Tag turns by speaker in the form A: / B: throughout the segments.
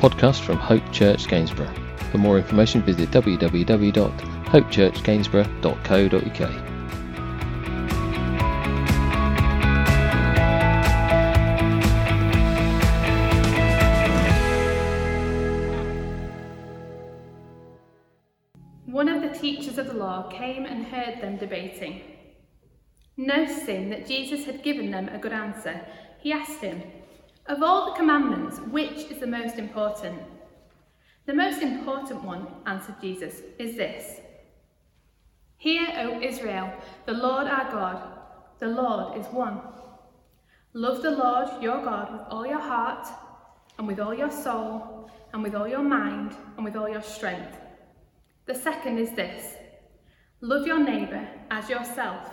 A: podcast from Hope Church Gainsborough. For more information, visit www.hopechurchgainsborough.co.uk.
B: One of the teachers of the law came and heard them debating. Noticing that Jesus had given them a good answer, he asked him, Of all the commandments, which is the most important? The most important one, answered Jesus, is this Hear, O Israel, the Lord our God, the Lord is one. Love the Lord your God with all your heart, and with all your soul, and with all your mind, and with all your strength. The second is this love your neighbour as yourself.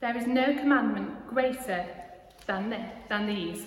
B: There is no commandment greater than, this, than these.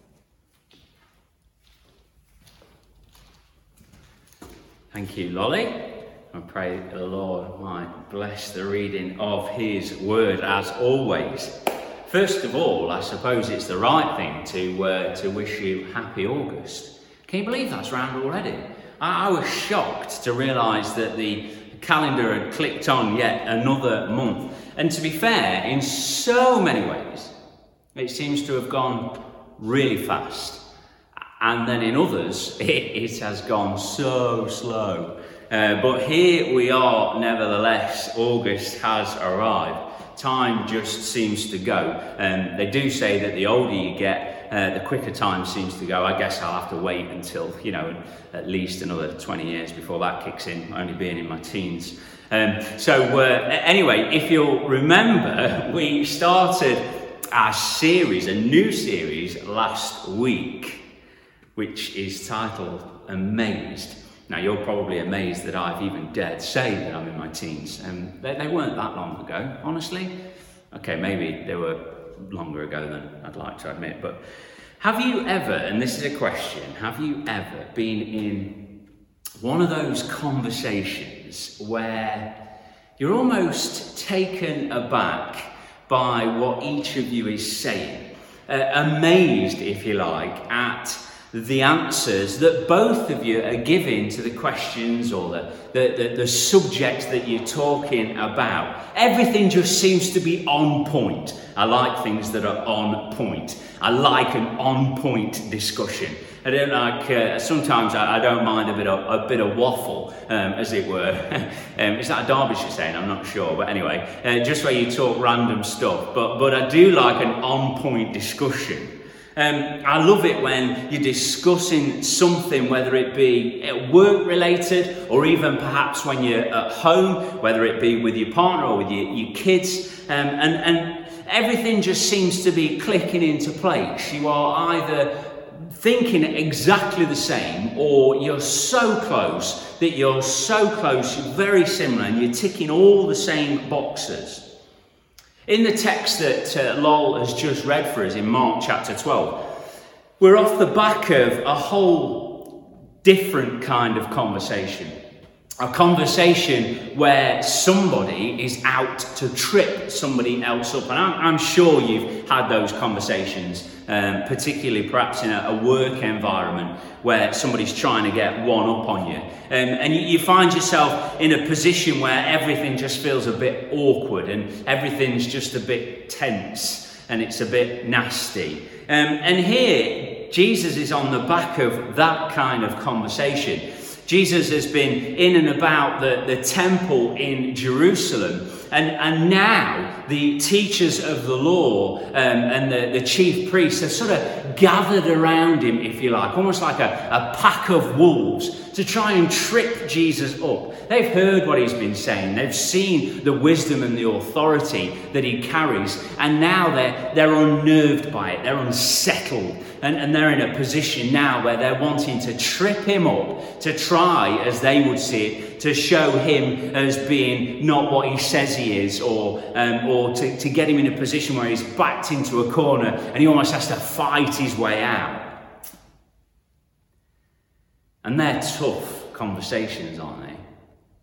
C: Thank you, Lolly. I pray the Lord might bless the reading of His word as always. First of all, I suppose it's the right thing to uh, to wish you happy August. Can you believe that's round already? I, I was shocked to realise that the calendar had clicked on yet another month. And to be fair, in so many ways, it seems to have gone really fast. And then in others, it, it has gone so slow. Uh, but here we are, nevertheless, August has arrived. Time just seems to go. Um, they do say that the older you get, uh, the quicker time seems to go. I guess I'll have to wait until, you know, at least another 20 years before that kicks in, only being in my teens. Um, so, uh, anyway, if you'll remember, we started our series, a new series, last week which is titled Amazed. Now, you're probably amazed that I've even dared say that I'm in my teens. Um, they, they weren't that long ago, honestly. Okay, maybe they were longer ago than I'd like to admit, but have you ever, and this is a question, have you ever been in one of those conversations where you're almost taken aback by what each of you is saying? Uh, amazed, if you like, at the answers that both of you are giving to the questions or the, the, the, the subjects that you're talking about. Everything just seems to be on point. I like things that are on point. I like an on point discussion. I don't like. Uh, sometimes I, I, don't mind a bit of a bit of waffle, um, as it were. um, is that a Derbyshire saying? I'm not sure, but anyway, uh, just where you talk random stuff. But but I do like an on point discussion. Um, I love it when you're discussing something, whether it be work related or even perhaps when you're at home, whether it be with your partner or with your, your kids, um, and, and everything just seems to be clicking into place. You are either thinking exactly the same or you're so close that you're so close, very similar, and you're ticking all the same boxes. In the text that uh, Lol has just read for us in Mark chapter 12, we're off the back of a whole different kind of conversation. A conversation where somebody is out to trip somebody else up. And I'm, I'm sure you've had those conversations, um, particularly perhaps in a, a, work environment where somebody's trying to get one up on you. Um, and you, you find yourself in a position where everything just feels a bit awkward and everything's just a bit tense and it's a bit nasty. Um, and here, Jesus is on the back of that kind of conversation. Jesus has been in and about the, the temple in Jerusalem. And, and now the teachers of the law um, and the, the chief priests have sort of gathered around him, if you like, almost like a, a pack of wolves to try and trip Jesus up. They've heard what he's been saying, they've seen the wisdom and the authority that he carries, and now they're, they're unnerved by it, they're unsettled, and, and they're in a position now where they're wanting to trip him up, to try, as they would see it, to show him as being not what he says he is, or, um, or to, to get him in a position where he's backed into a corner and he almost has to fight his way out. And they're tough conversations, aren't they?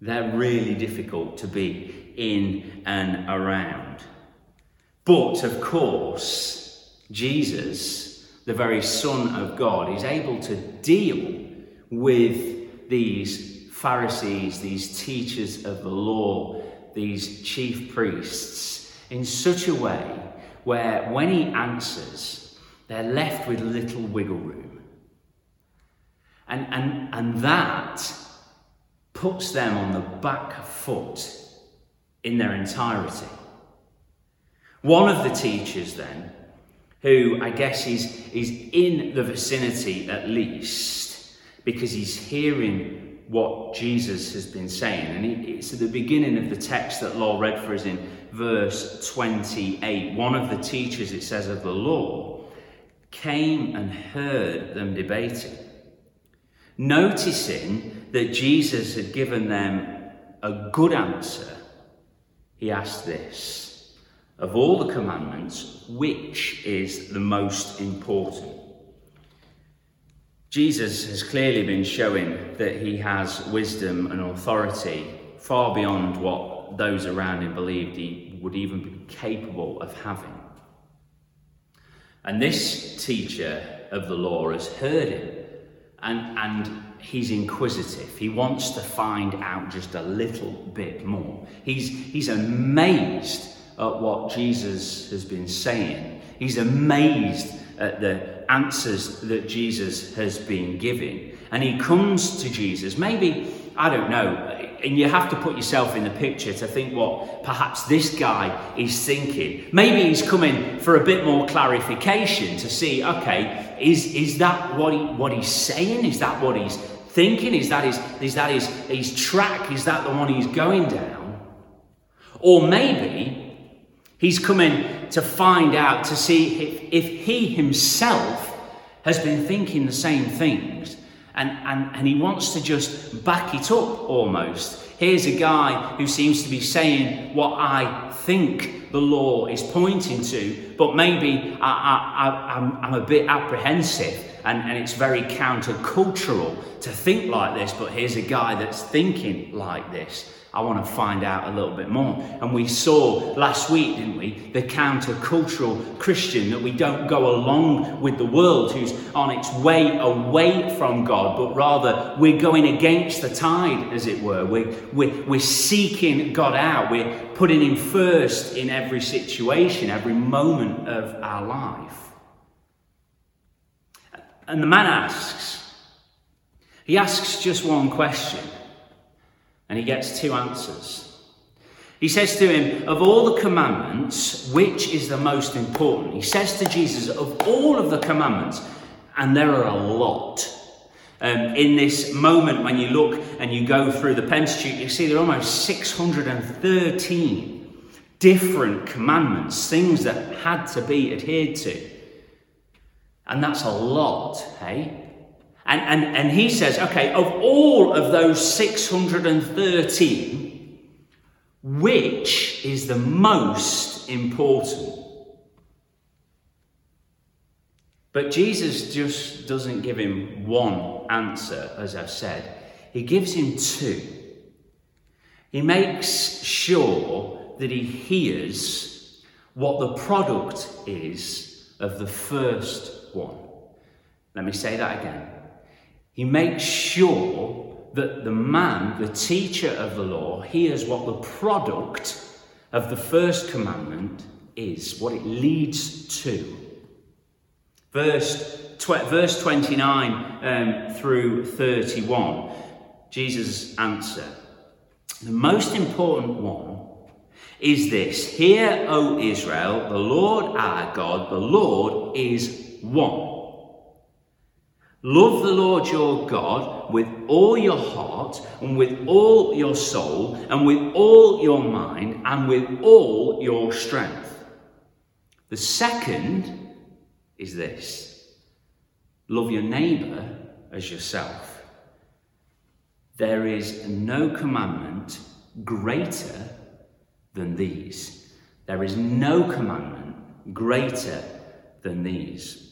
C: They're really difficult to be in and around. But of course, Jesus, the very Son of God, is able to deal with these Pharisees, these teachers of the law, these chief priests, in such a way where when he answers, they're left with little wiggle room. And, and, and that puts them on the back foot in their entirety. One of the teachers, then, who I guess is, is in the vicinity at least, because he's hearing what Jesus has been saying. And it's at the beginning of the text that Lol read for us in verse 28. One of the teachers, it says, of the law came and heard them debating. Noticing that Jesus had given them a good answer, he asked this Of all the commandments, which is the most important? Jesus has clearly been showing that he has wisdom and authority far beyond what those around him believed he would even be capable of having. And this teacher of the law has heard him and, and he's inquisitive. He wants to find out just a little bit more. He's, he's amazed at what Jesus has been saying. He's amazed at the answers that Jesus has been giving. And he comes to Jesus, maybe, I don't know, and you have to put yourself in the picture to think what perhaps this guy is thinking. Maybe he's coming for a bit more clarification to see, okay, is, is that what, he, what he's saying? Is that what he's thinking? Is that his, is that his, his track? Is that the one he's going down? Or maybe he's coming to find out to see if, if he himself has been thinking the same things and, and, and he wants to just back it up almost. Here's a guy who seems to be saying what I think the law is pointing to, but maybe I, I, I'm, I'm a bit apprehensive and, and it's very countercultural to think like this, but here's a guy that's thinking like this. I want to find out a little bit more. And we saw last week, didn't we, the countercultural Christian that we don't go along with the world who's on its way away from God, but rather we're going against the tide, as it were. We're, we're, we're seeking God out, we're putting Him first in every situation, every moment of our life. And the man asks, he asks just one question and he gets two answers. He says to him, Of all the commandments, which is the most important? He says to Jesus, Of all of the commandments, and there are a lot. Um, in this moment, when you look and you go through the Pentateuch, you see there are almost 613 different commandments, things that had to be adhered to. And that's a lot, hey? And, and, and he says, okay, of all of those 613, which is the most important? But Jesus just doesn't give him one answer, as I've said. He gives him two. He makes sure that he hears what the product is of the first one. Let me say that again. He makes sure that the man, the teacher of the law, hears what the product of the first commandment is, what it leads to. Verse, tw- verse 29 um, through 31, Jesus' answer. The most important one is this Hear, O Israel, the Lord our God, the Lord is one. Love the Lord your God with all your heart and with all your soul and with all your mind and with all your strength. The second is this love your neighbour as yourself. There is no commandment greater than these. There is no commandment greater than these.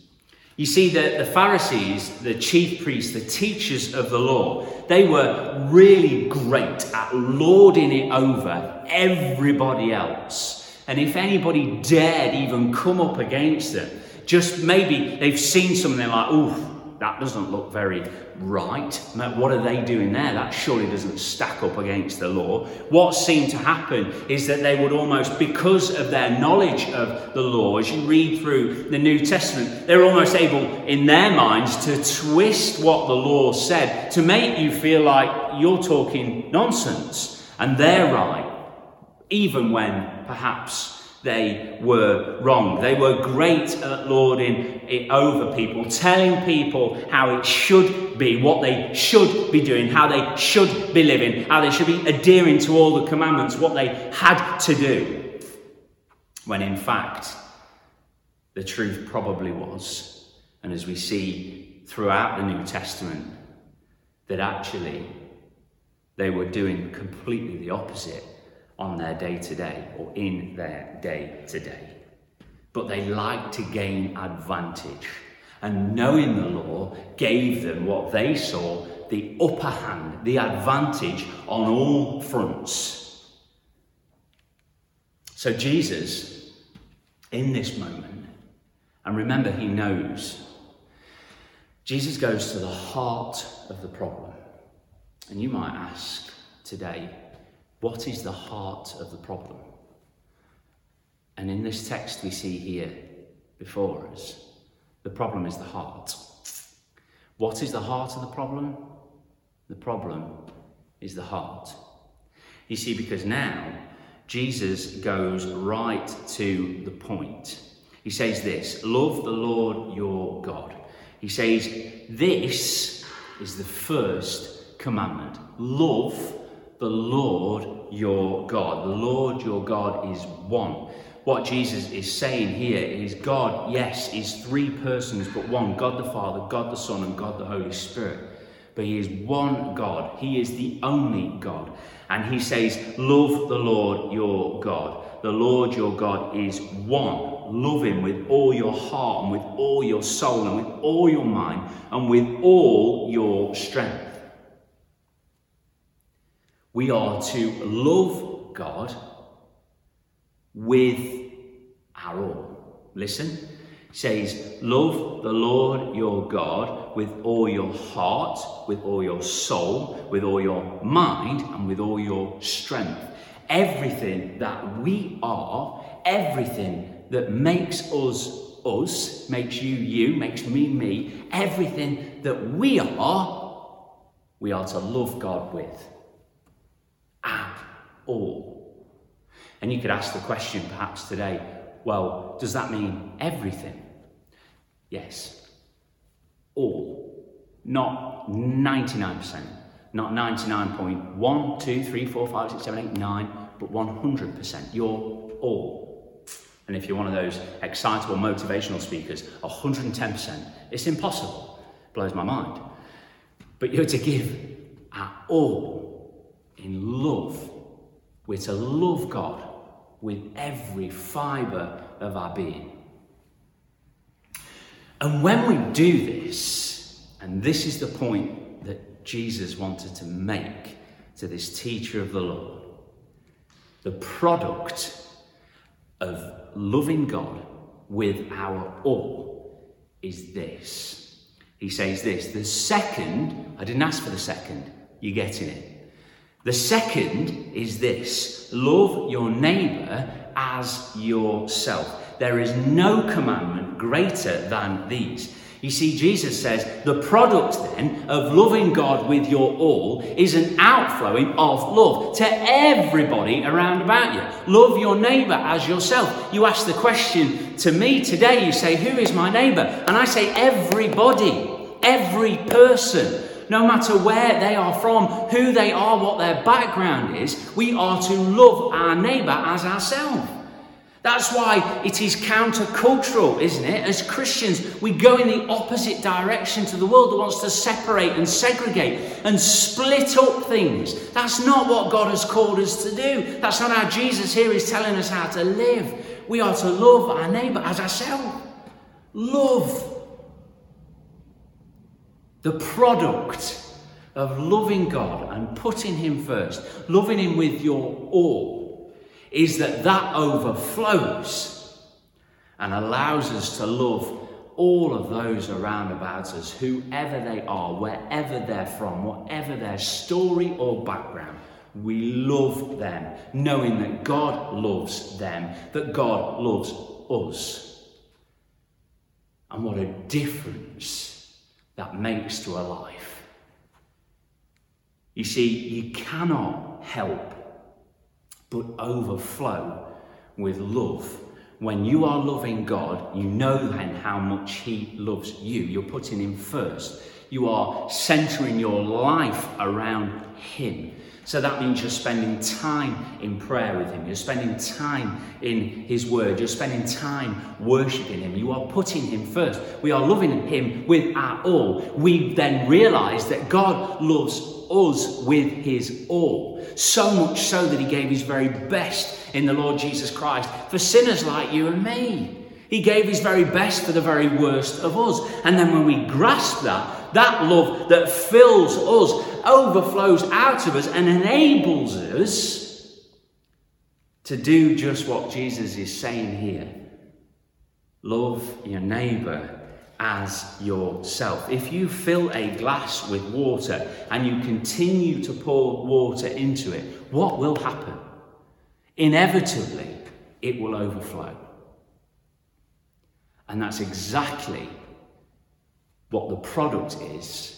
C: You see, the, the Pharisees, the chief priests, the teachers of the law, they were really great at lording it over everybody else. And if anybody dared even come up against them, just maybe they've seen something like, ooh, that doesn't look very right. What are they doing there? That surely doesn't stack up against the law. What seemed to happen is that they would almost, because of their knowledge of the law, as you read through the New Testament, they're almost able, in their minds, to twist what the law said to make you feel like you're talking nonsense and they're right, even when perhaps they were wrong. They were great at lording it over people, telling people how it should be, what they should be doing, how they should be living, how they should be adhering to all the commandments, what they had to do. When in fact, the truth probably was, and as we see throughout the New Testament, that actually they were doing completely the opposite on their day to day or in their day to day. But they liked to gain advantage. And knowing the law gave them what they saw the upper hand, the advantage on all fronts. So, Jesus, in this moment, and remember, he knows, Jesus goes to the heart of the problem. And you might ask today, what is the heart of the problem? And in this text we see here before us, the problem is the heart. What is the heart of the problem? The problem is the heart. You see, because now Jesus goes right to the point. He says this Love the Lord your God. He says, This is the first commandment. Love the Lord your God. The Lord your God is one. What Jesus is saying here is God, yes, is three persons, but one God the Father, God the Son, and God the Holy Spirit. But He is one God. He is the only God. And He says, Love the Lord your God. The Lord your God is one. Love Him with all your heart and with all your soul and with all your mind and with all your strength. We are to love God with our all. Listen, it says, Love the Lord your God with all your heart, with all your soul, with all your mind, and with all your strength. Everything that we are, everything that makes us us, makes you you, makes me me, everything that we are, we are to love God with all. And you could ask the question perhaps today well, does that mean everything? Yes. All. Not 99%. Not 99.1, 2, 3, 4, 5, 6, 7, 8, 9, but 100%. You're all. And if you're one of those excitable motivational speakers, 110%. It's impossible. Blows my mind. But you're to give at all in love we're to love God with every fibre of our being. And when we do this, and this is the point that Jesus wanted to make to this teacher of the law, the product of loving God with our all is this. He says this the second, I didn't ask for the second, you're getting it. The second is this love your neighbour as yourself. There is no commandment greater than these. You see, Jesus says the product then of loving God with your all is an outflowing of love to everybody around about you. Love your neighbour as yourself. You ask the question to me today, you say, Who is my neighbour? And I say, Everybody. every person, no matter where they are from, who they are, what their background is. We are to love our neighbour as ourselves. That's why it is countercultural, isn't it? As Christians, we go in the opposite direction to the world that wants to separate and segregate and split up things. That's not what God has called us to do. That's not how Jesus here is telling us how to live. We are to love our neighbour as ourselves. Love. The product of loving God and putting Him first, loving Him with your all is that that overflows and allows us to love all of those around about us, whoever they are, wherever they're from, whatever their story or background. We love them, knowing that God loves them, that God loves us. And what a difference that makes to a life. You see, you cannot help but overflow with love. When you are loving God, you know then how much He loves you. You're putting Him first. You are centering your life around Him. So that means you're spending time in prayer with Him. You're spending time in His Word. You're spending time worshipping Him. You are putting Him first. We are loving Him with our all. We then realize that God loves us with His all. So much so that He gave His very best in the Lord Jesus Christ for sinners like you and me. He gave His very best for the very worst of us. And then when we grasp that, that love that fills us overflows out of us and enables us to do just what Jesus is saying here love your neighbour as yourself. If you fill a glass with water and you continue to pour water into it, what will happen? Inevitably, it will overflow. And that's exactly what the product is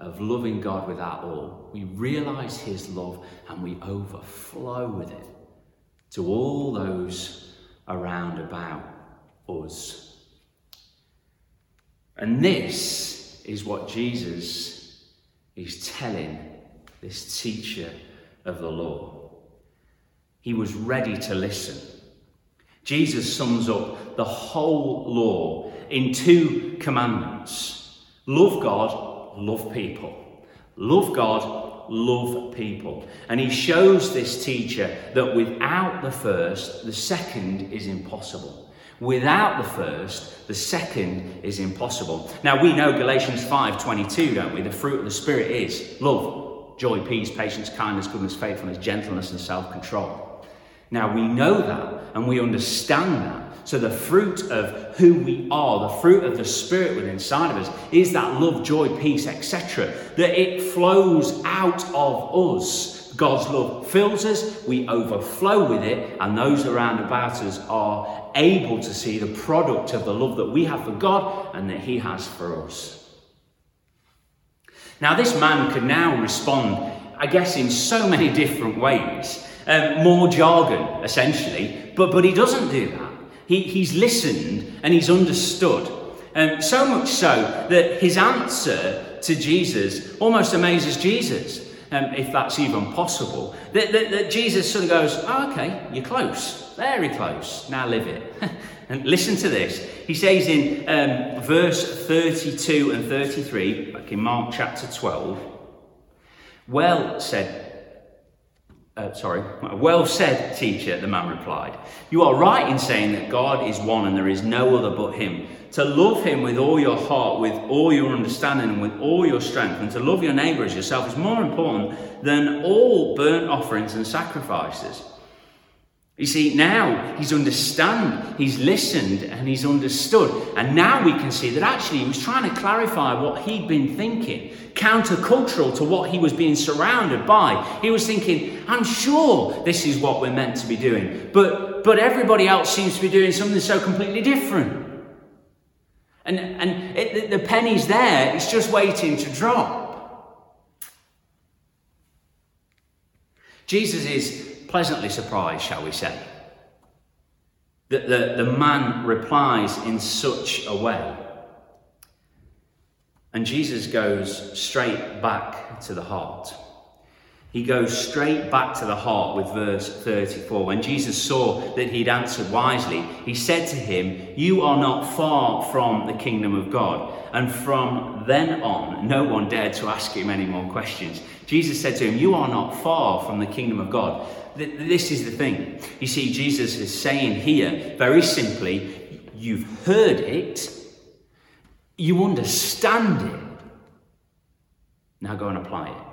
C: of loving God with our all. We realize His love and we overflow with it to all those around about us. And this is what Jesus is telling this teacher of the law. He was ready to listen. Jesus sums up the whole law in two commandments love God, love people. Love God, love people. And he shows this teacher that without the first, the second is impossible. Without the first, the second is impossible. Now we know Galatians 5:22, don't we? The fruit of the spirit is love, joy, peace, patience, kindness, goodness, faithfulness, gentleness and self-control. Now we know that and we understand that. So the fruit of who we are, the fruit of the spirit within inside of us is that love, joy, peace, etc. That it flows out of us God's love fills us, we overflow with it, and those around about us are able to see the product of the love that we have for God and that He has for us. Now, this man could now respond, I guess, in so many different ways. Um, more jargon, essentially, but, but he doesn't do that. He, he's listened and he's understood. Um, so much so that his answer to Jesus almost amazes Jesus um, if that's even possible. That, that, that Jesus sort of goes, oh, okay, you're close, very close, now live it. and listen to this. He says in um, verse 32 and 33, back in Mark chapter 12, well said, uh, sorry, well said, teacher, the man replied. You are right in saying that God is one and there is no other but Him to love Him with all your heart, with all your understanding, and with all your strength, and to love your neighbour as yourself is more important than all burnt offerings and sacrifices. You see, now he's understand, he's listened, and he's understood. And now we can see that actually he was trying to clarify what he'd been thinking, countercultural to what he was being surrounded by. He was thinking, I'm sure this is what we're meant to be doing, but but everybody else seems to be doing something so completely different. And, and it, the penny's there, it's just waiting to drop. Jesus is pleasantly surprised, shall we say, that the, the man replies in such a way. And Jesus goes straight back to the heart. He goes straight back to the heart with verse 34. When Jesus saw that he'd answered wisely, he said to him, You are not far from the kingdom of God. And from then on, no one dared to ask him any more questions. Jesus said to him, You are not far from the kingdom of God. This is the thing. You see, Jesus is saying here, very simply, You've heard it, you understand it. Now go and apply it.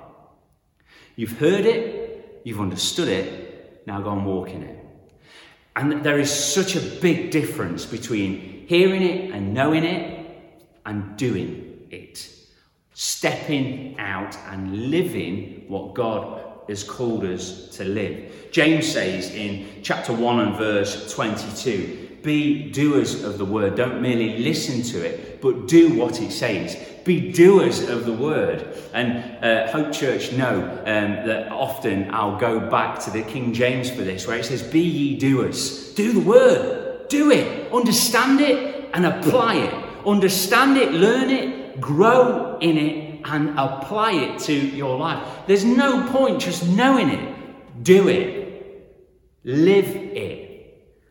C: You've heard it, you've understood it, now go and walk in it. And there is such a big difference between hearing it and knowing it and doing it. Stepping out and living what God has called us to live. James says in chapter 1 and verse 22 Be doers of the word, don't merely listen to it, but do what it says be doers of the word. And uh, Hope Church know um, that often I'll go back to the King James for this, where it says, Be ye doers. Do the word. Do it. Understand it and apply it. Understand it, learn it, grow in it, and apply it to your life. There's no point just knowing it. Do it. Live it.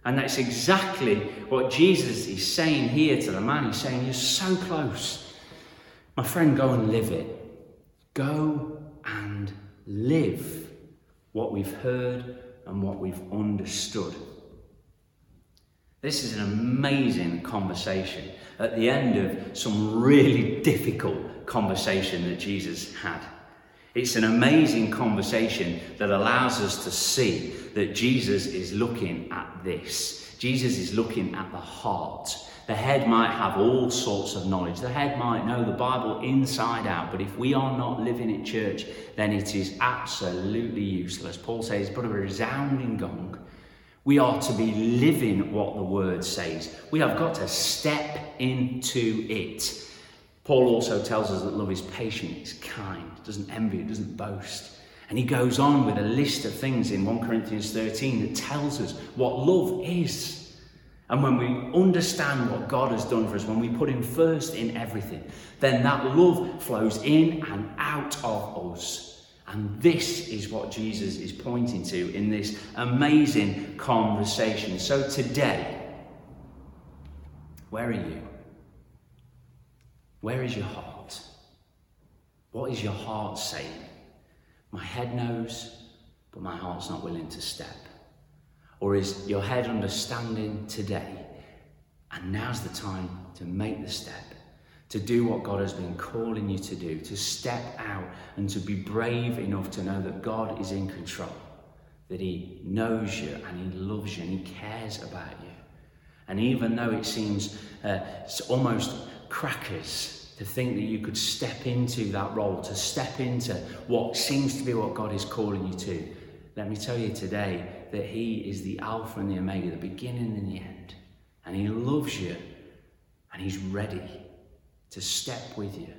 C: And that's exactly what Jesus is saying here to the man. He's saying, You're so close. My friend, go and live it. Go and live what we've heard and what we've understood. This is an amazing conversation at the end of some really difficult conversation that Jesus had. It's an amazing conversation that allows us to see that Jesus is looking at this. Jesus is looking at the heart the head might have all sorts of knowledge. The head might know the Bible inside out, but if we are not living in church, then it is absolutely useless. Paul says, but a resounding gong. We are to be living what the word says. We have got to step into it. Paul also tells us that love is patient, it's kind, it doesn't envy, it doesn't boast. And he goes on with a list of things in 1 Corinthians 13 that tells us what love is. And when we understand what God has done for us, when we put Him first in everything, then that love flows in and out of us. And this is what Jesus is pointing to in this amazing conversation. So today, where are you? Where is your heart? What is your heart saying? My head knows, but my heart's not willing to step. Or is your head understanding today? And now's the time to make the step, to do what God has been calling you to do, to step out and to be brave enough to know that God is in control, that He knows you and He loves you and He cares about you. And even though it seems uh, almost crackers to think that you could step into that role, to step into what seems to be what God is calling you to, let me tell you today that He is the Alpha and the Omega, the beginning and the end. And He loves you and He's ready to step with you.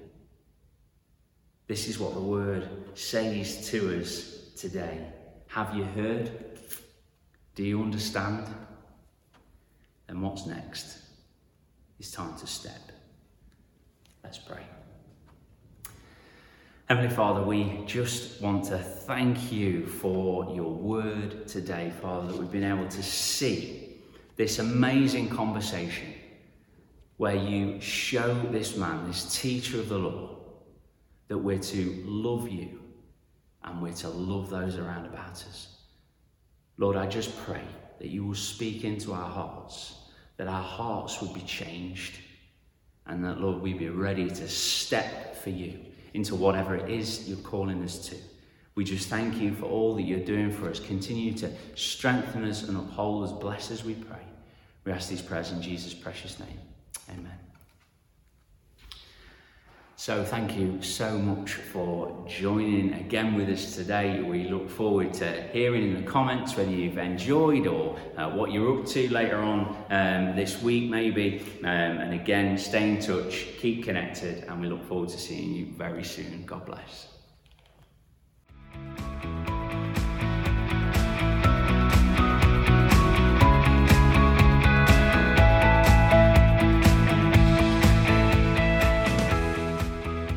C: This is what the Word says to us today. Have you heard? Do you understand? And what's next? It's time to step. Let's pray. Heavenly Father, we just want to thank you for your word today, Father, that we've been able to see this amazing conversation where you show this man, this teacher of the law, that we're to love you and we're to love those around about us. Lord, I just pray that you will speak into our hearts, that our hearts would be changed, and that, Lord, we be ready to step for you into whatever it is you're calling us to. We just thank you for all that you're doing for us. Continue to strengthen us and uphold us. Bless us, we pray. We ask these prayers in Jesus' precious name. Amen. So, thank you so much for joining again with us today. We look forward to hearing in the comments whether you've enjoyed or uh, what you're up to later on um, this week, maybe. Um, and again, stay in touch, keep connected, and we look forward to seeing you very soon. God bless.